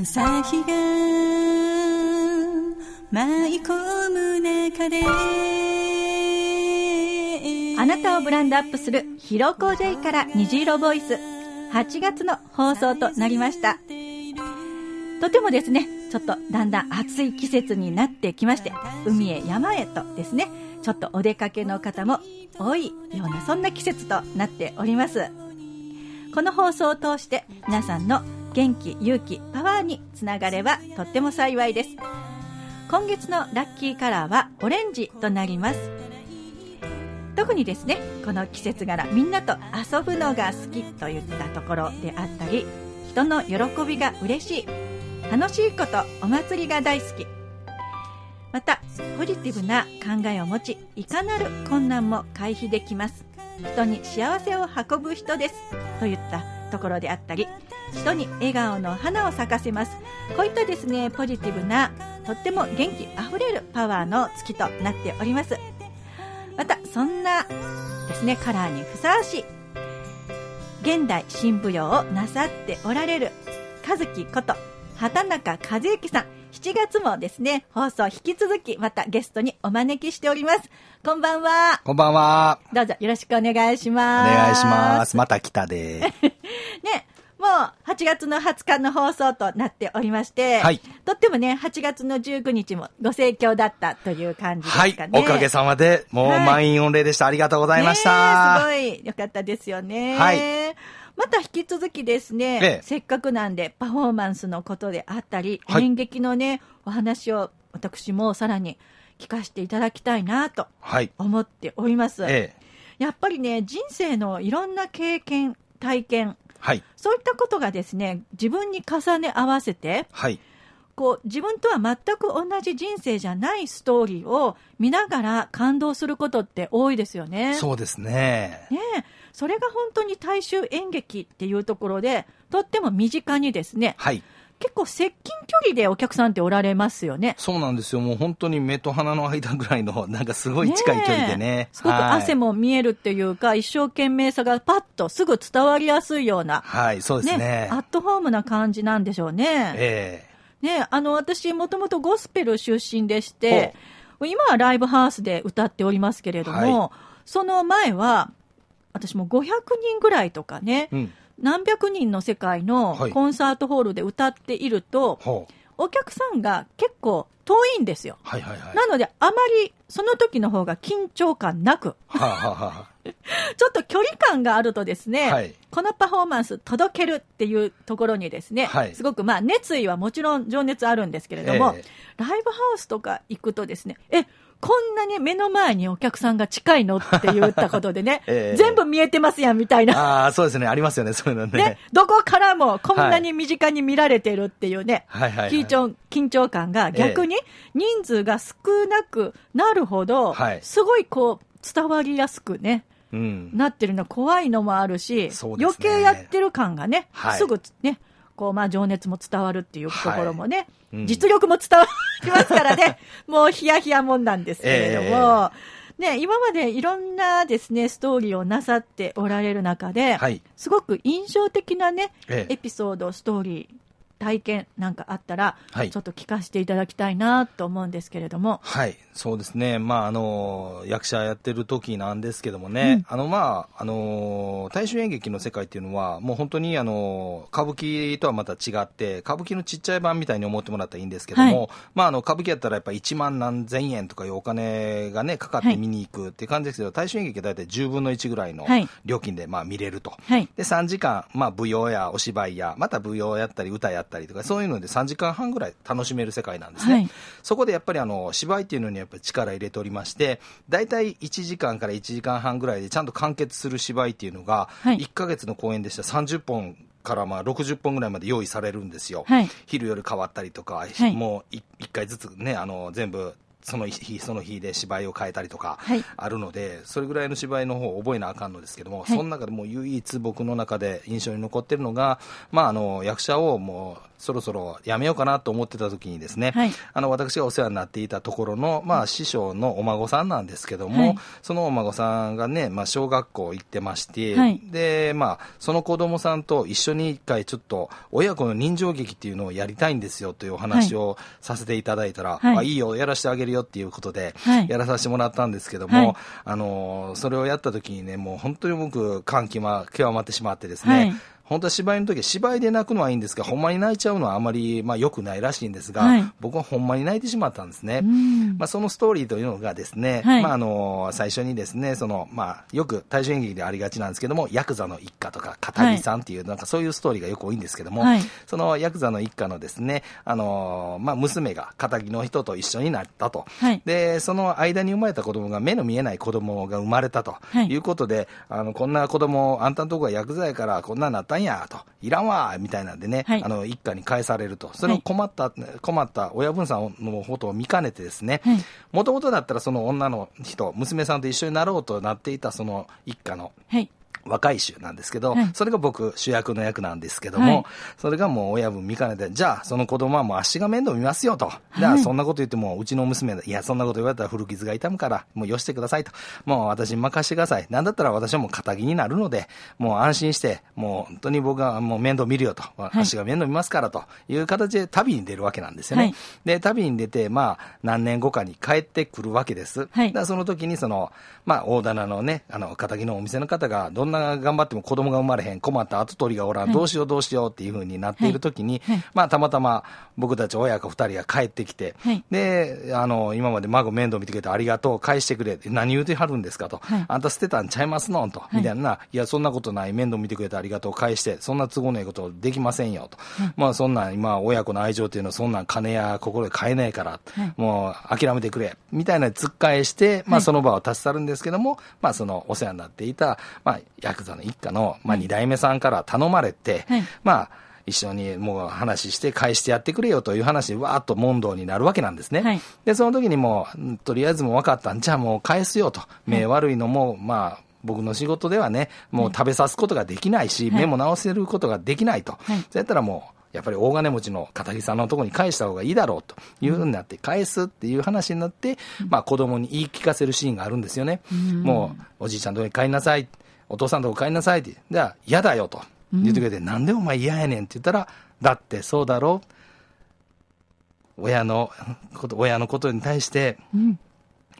朝日が舞い込む中で。あなたをブランドアップするヒロコ J から虹色ボイス。8月の放送となりました。とてもですねちょっとだんだん暑い季節になってきまして海へ山へとですねちょっとお出かけの方も多いようなそんな季節となっております。この放送を通して皆さんの元気勇気パワーにつながればとっても幸いです。今月のラッキーカラーはオレンジとなります。特にですねこの季節柄みんなと遊ぶのが好きといったところであったり人の喜びが嬉しい楽しいことお祭りが大好き。またポジティブな考えを持ちいかなる困難も回避できます。人に幸せを運ぶ人ですといったところであったり人に笑顔の花を咲かせますこういったですねポジティブなとっても元気あふれるパワーの月となっておりますまたそんなですねカラーにふさわしい現代新舞踊をなさっておられる和樹こと畑中和幸さん7月もですね、放送引き続きまたゲストにお招きしております。こんばんは。こんばんは。どうぞよろしくお願いします。お願いします。また来たで。ね、もう8月の20日の放送となっておりまして、はい、とってもね、8月の19日もご盛況だったという感じですかね。はい、おかげさまで、もう満員御礼でした。はい、ありがとうございました。すごい、よかったですよね。はい。また引き続きですね、ええ、せっかくなんでパフォーマンスのことであったり、はい、演劇のね、お話を私もさらに聞かせていただきたいなと思っております。はいえ、やっぱりね、人生のいろんな経験、体験、はい、そういったことがですね、自分に重ね合わせて、はい、こう自分とは全く同じ人生じゃないストーリーを見ながら感動することって多いですよね。そうですね。ねそれが本当に大衆演劇っていうところで、とっても身近にですね、はい、結構接近距離でお客さんっておられますよね。そうなんですよ。もう本当に目と鼻の間ぐらいの、なんかすごい近い距離でね。すごく汗も見えるっていうか、はい、一生懸命さがパッとすぐ伝わりやすいような。はい、そうですね。ねアットホームな感じなんでしょうね。ええー、ね、あの、私もともとゴスペル出身でして、今はライブハウスで歌っておりますけれども、はい、その前は、私も500人ぐらいとかね、うん、何百人の世界のコンサートホールで歌っていると、はい、お客さんが結構遠いんですよ。はいはいはい、なので、あまりその時の方が緊張感なく、はあはあ、ちょっと距離感があるとですね、はい、このパフォーマンス届けるっていうところにですね、はい、すごくまあ熱意はもちろん情熱あるんですけれども、えー、ライブハウスとか行くとですね、え、こんなに目の前にお客さんが近いのって言ったことでね、えー、全部見えてますやんみたいな。ああ、そうですね。ありますよね、そういうのね。ね、どこからもこんなに身近に見られてるっていうね、はい、緊張緊張感が逆に人数が少なくなるほど、すごいこう伝わりやすくね、うん、なってるの。怖いのもあるし、ね、余計やってる感がね、はい、すぐね、こう、まあ、情熱も伝わるっていうところもね、はい。うん、実力も伝わりますからね、もうヒヤヒヤもんなんですけれども、えー、ね、今までいろんなですね、ストーリーをなさっておられる中で、はい、すごく印象的なね、えー、エピソード、ストーリー、体験なんかあったら、はい、ちょっと聞かせていただきたいなと思うんですけれども。はい、そうですね。まあ、あの、役者やってる時なんですけどもね、うん、あの、まあ、あの、大衆演劇の世界っていうのは、もう本当に、あの、歌舞伎とはまた違って、歌舞伎のちっちゃい版みたいに思ってもらったらいいんですけども、はい、まあ、あの、歌舞伎やったらやっぱ1万何千円とかいうお金がね、かかって見に行くっていう感じですけど、はい、大衆演劇は大体10分の1ぐらいの料金で、まあ、見れると。はい、で、3時間、まあ、舞踊やお芝居や、また舞踊やったり歌やったりとか、そういうので3時間半ぐらい楽しめる世界なんですね。はい、そこでやっぱりあの芝居っていうのにやっぱり力入れておりまして、大体1時間から1時間半ぐらいでちゃんと完結する芝居っていうのが、1か月の公演でしたら30本からまあ60本ぐらいまで用意されるんですよ、はい、昼夜変わったりとか、はい、もう1回ずつね、あの全部その日その日で芝居を変えたりとかあるので、はい、それぐらいの芝居の方を覚えなあかんのですけども、はい、その中でも唯一僕の中で印象に残ってるのが、まあ、あの役者をもうそろそろやめようかなと思ってた時にですね、はい。あの、私がお世話になっていたところの、まあ、師匠のお孫さんなんですけども、はい。そのお孫さんがね、まあ、小学校行ってまして、はい。で、まあ、その子供さんと一緒に一回ちょっと、親子の人情劇っていうのをやりたいんですよというお話をさせていただいたら、はい。あいいよ、やらせてあげるよっていうことで、はい。やらさせてもらったんですけども、はい。あの、それをやった時にね、もう本当に僕、感極ま極まってしまってですね、はい本当は芝居の時芝居で泣くのはいいんですが、ほんまに泣いちゃうのはあまり、まあ、良くないらしいんですが、はい。僕はほんまに泣いてしまったんですね。うん。まあ、そのストーリーというのがですね、はい。まあ、あの最初にですねその、まあ、よく大衆演劇でありがちなんですけどもヤクザの一家とか片木さんっていう、なんかそういうストーリーがよく多いんですけども、はい。そのヤクザの一家のですね、あのまあ、娘が片木の人と一緒になったと、はい。でその間に生まれた子供が目の見えない子供が生まれたとはい。いうことで、あのこんな子供あんたのとこがヤクザやからこんなんなったんやといらんわみたいなんでね、はい。あの一家に返されると。それを困った、困った親分さんのことを見かねてですね、はい。もともとだったらその女の人、娘さんと一緒になろうとなっていたその一家のはい。若い衆なんですけど、はいそれが僕主役の役なんですけども、はいそれがもう親分見かねて、じゃあその子供はもう足が面倒見ますよと。じゃあそんなこと言ってもうちの娘だ、いやそんなこと言われたら古傷が痛むから、もうよしてくださいと。もう私に任してください。なんだったら私はもう仇になるので、もう安心して、もう本当に僕はもう面倒見るよと。足が面倒見ますからという形で旅に出るわけなんですよね。はいで、旅に出て、まあ何年後かに帰ってくるわけです。はいだその時にその、まあ、大棚のね、あの、仇のお店の方が、どんな頑張っても子供が生まれへん、困った後取りがおらん、はい。どうしようどうしようっていう風になっている時に、はい。はい。まあ、たまたま僕たち親子二人が帰ってきて、はい。で、あの、今まで孫面倒見てくれてありがとう、返してくれって、何言うてはるんですかと、はい。あんた捨てたんちゃいますのんと、みたいな、いや、そんなことない、面倒見てくれてありがとう、返して、そんな都合のいいことできませんよと。まあ、そんなん、今、親子の愛情っていうのは、そんなん金や心で買えないから、はい。もう諦めてくれ、みたいな突っ返して、まあ、はい。その場を立ち去るんですけども、まあ、そのお世話になっていた、まあ、ヤクザの一家の、まあ、二代目さんから頼まれて、はいまあ、一緒にもう話して返してやってくれよという話でわーっと問答になるわけなんですね。はいで、その時にもう、うんとりあえずもう分かったんじゃあもう返すよと。目悪いのも、まあ、僕の仕事ではね、もう食べさすことができないし、はい目も直せることができないと。はいそうやったらもう、やっぱり大金持ちの片木さんのところに返した方がいいだろうというふうになって、返すっていう話になって、まあ子供に言い聞かせるシーンがあるんですよね。もう、おじいちゃんのとこに帰りなさい。お父さんのとこ帰りなさいって。じゃあ、嫌だよと。言ってくれて、なんでお前嫌やねんって言ったら、だってそうだろ親のこと、親のことに対して、うん。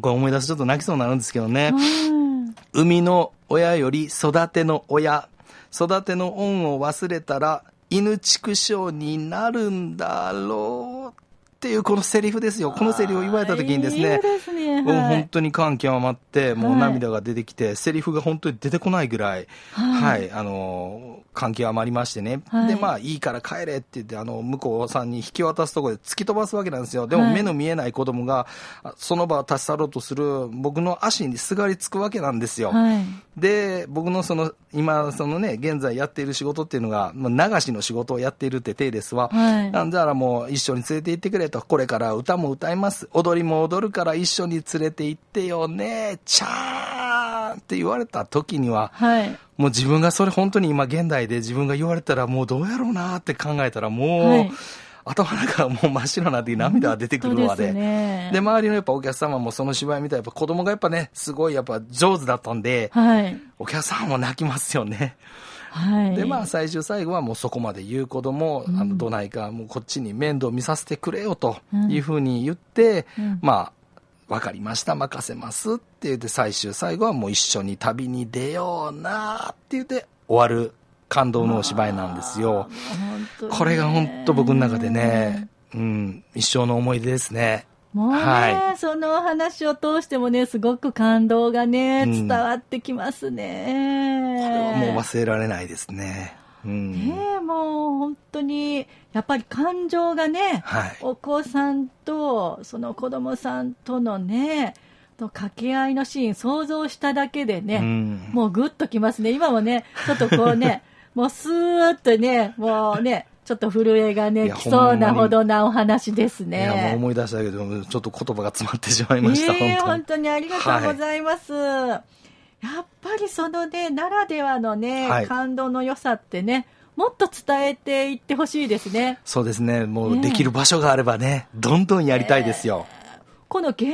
これ思い出すとちょっと泣きそうになるんですけどね。うん生みの親より育ての親。育ての恩を忘れたら、犬畜生になるんだろう。っていうこのセリフですよ。このセリフを言われた時にですねいい、ですね。もうはい本当に感極まって、もうはい涙が出てきて、セリフが本当に出てこないぐらい、ははいい、あの、感極まりましてね。はいで、まあ、いいから帰れって言って、あの、向こうさんに引き渡すところで突き飛ばすわけなんですよ。でもはい目の見えない子供が、あその場を立ち去ろうとする僕の足にすがりつくわけなんですよ。はい。で、僕のその、今、そのね、現在やっている仕事っていうのが、まあ流しの仕事をやっているってテイレスは、はいなんだらもう一緒に連れて行ってくれと、これから歌も歌います、踊りも踊るから一緒に連れて行ってよね、ちゃーんって言われた時には、はい。もう自分がそれ本当に今現代で自分が言われたらもうどうやろうなって考えたらもう、はい頭の中がもう真っ白になって涙が出てくるわで。ね。で、周りのやっぱお客様もその芝居見たらやっぱ子供がやっぱね、すごいやっぱ上手だったんで、はい。お客さんも泣きますよね。はい。で、まあ最終最後はもうそこまで言う子供、あの、どないかもうこっちに面倒見させてくれよというふうに言って、うんまあ、わかりました、任せますって言って最終最後はもう一緒に旅に出ようなって言って終わる感動のお芝居なんですよ。これが本当僕の中でね、うん、一生の思い出ですね。もうね、はそのお話を通してもね、すごく感動がね、うん伝わってきますね。これはもう忘れられないですね。うん。ねえもう本当に、やっぱり感情がね、はい。お子さんとその子供さんとのね、と掛け合いのシーン想像しただけでね、うんもうグッときますね。今もね、ちょっとこうね、もうスーッとね、もうね、ちょっと震えがいね、や来そうなほどなお話ですいや、もうね。思い出したけど、ちょっと言葉が詰まってしまいました、ええ本当に。本当にありがとうございます。やっぱりそのね、ならではのね、はい感動の良さってね、もっと伝えていってほしいですね。そうですね。もねうできる場所があればね、どんどんやりたいですよ。この現代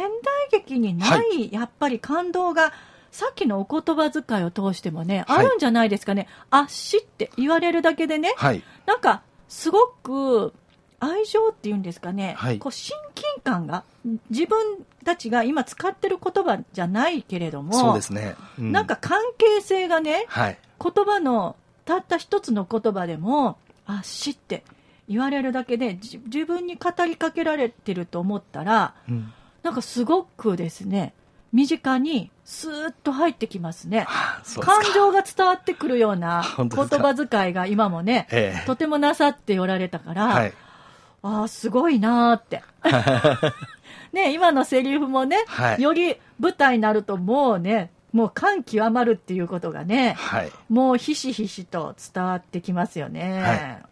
劇にない、やっぱり感動が、さっきのお言葉遣いを通してもね、はいあるんじゃないですかね。あっしって言われるだけでね、はい。なんか、すごく、愛情っていうんですかね、はいこう親近感が、自分たちが今使ってる言葉じゃないけれども、そうですね。うなんか、関係性がね、はい。言葉の、たった一つの言葉でも、あっしって言われるだけで、じ自分に語りかけられてると思ったら、うんなんかすごくですね、身近にスーッと入ってきますね。はあ感情が伝わってくるような本言葉遣いが今もね、ええとてもなさっておられたから、はい。ああ、すごいなーって。ね、今のセリフもね、はいより舞台になるともうね、もう感極まるっていうことがね、はい。もうひしひしと伝わってきますよね。はい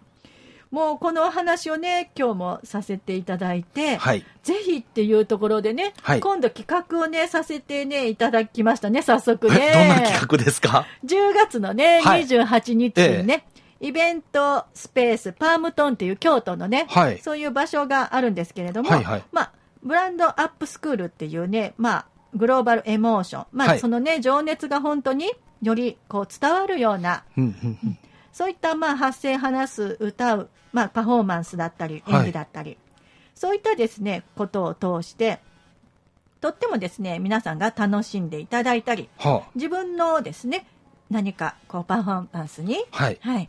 もうこのお話をね、今日もさせていただいて、はい。ぜひっていうところでね、はい今度企画をね、させてね、いただきましたね、早速えね。どんな企画ですか？10月のね、はい28日にね、イベントスペースパームトンっていう京都のね、はい。そういう場所があるんですけれども、はいはい。まあ、ブランドアップスクールっていうね、まあ、グローバルエモーション、まあ、はい。そのね、情熱が本当によりこう伝わるような、そういったまあ発声、話す、歌う、まあ、パフォーマンスだったり、はい。演技だったり、そういったですね、ことを通して、とってもですね、皆さんが楽しんでいただいたり、は自分のですね、何かこうパフォーマンスに、あ。はい。はい、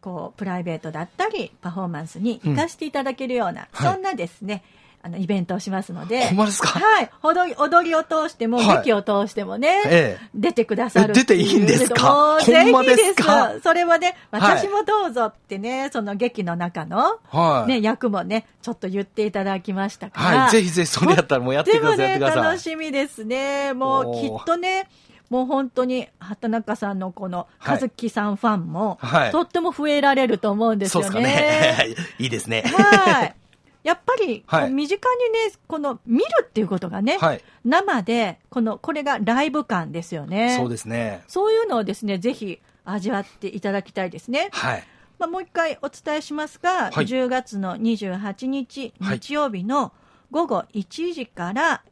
こうプライベートだったり、パフォーマンスに生かしていただけるような、はいそんなですね、あのイベントをしますので、ほんまですか？はい、踊り踊りを通しても、はい劇を通してもね、ええ。出てくださるえ出ていいんですか？ほんまひですか？それはね、はい私もどうぞってね、その劇の中の、はい。ね、役もね、ちょっと言っていただきましたから。はい。ぜひぜひ、それやったらもうやってください、でもね。楽しみですね。もうきっとね、もう本当に畑中さんのこのはい和樹さんファンも、はいとっても増えられると思うんですそうですよね。かね。いいですね。はい。やっぱり、身近にね、この見るっていうことがね、はい。生で、この、これがライブ感ですよね。そうですね。そういうのをですね、ぜひ味わっていただきたいですね。はい。まあ、もう一回お伝えしますが、はい10月の28日、はい日曜日の午後1時から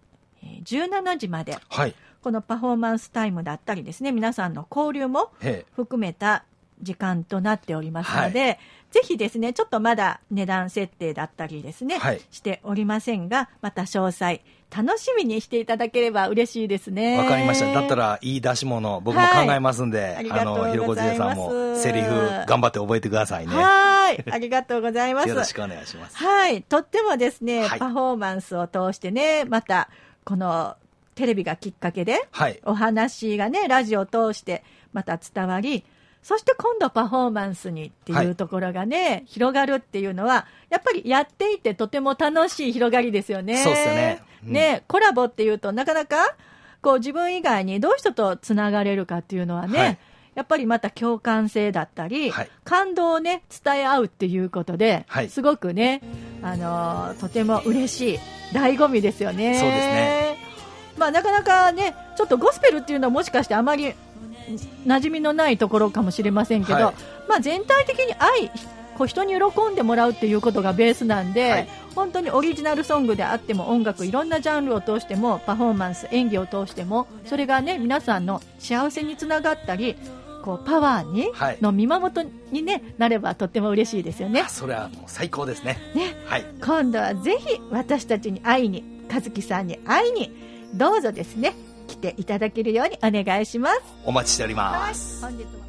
えー17時まで、はい。このパフォーマンスタイムだったりですね、皆さんの交流もええ。含めた時間となっておりますので、ぜひですね、ちょっとまだ値段設定だったりですね、はいしておりませんが、また詳細、楽しみにしていただければ嬉しいですね。わかりました。だったら、いい出し物、僕も考えますんで、はいありがとうございますひろこじえさんも、セリフ、頑張って覚えてくださいね。はい、ありがとうございます。よろしくお願いします。はい、とってもですね、はいパフォーマンスを通してね、また、このテレビがきっかけで、はい。お話がね、ラジオを通してまた伝わり、そして今度パフォーマンスにってはいいうところがね、広がるっていうのは、やっぱりやっていてとても楽しい広がりですよね。そうっすよねうんね、コラボっていうとなかなか、こう自分以外にどういう人とつながれるかっていうのはね、はいやっぱりまた共感性だったり、はい感動をね、伝え合うっていうことで、はいすごくね、あのーとても嬉しい、醍醐味ですよね。そうですね。まあ、なかなかね、ちょっとゴスペルっていうのはもしかしてあまり馴染みのないところかもしれませんけど、はいまあ、全体的に愛、こう人に喜んでもらうっていうことがベースなんで、はい本当にオリジナルソングであっても音楽いろんなジャンルを通してもパフォーマンス演技を通してもそれがね皆さんの幸せにつながったりこうパワーに、はいの見守りに、ね、なればとっても嬉しいですよねあ。それはもう最高ですね。ねはい。今度はぜひ私たちに会いに和樹さんに会いにどうぞですね来ていただけるようにお願いします。お待ちしております。本日も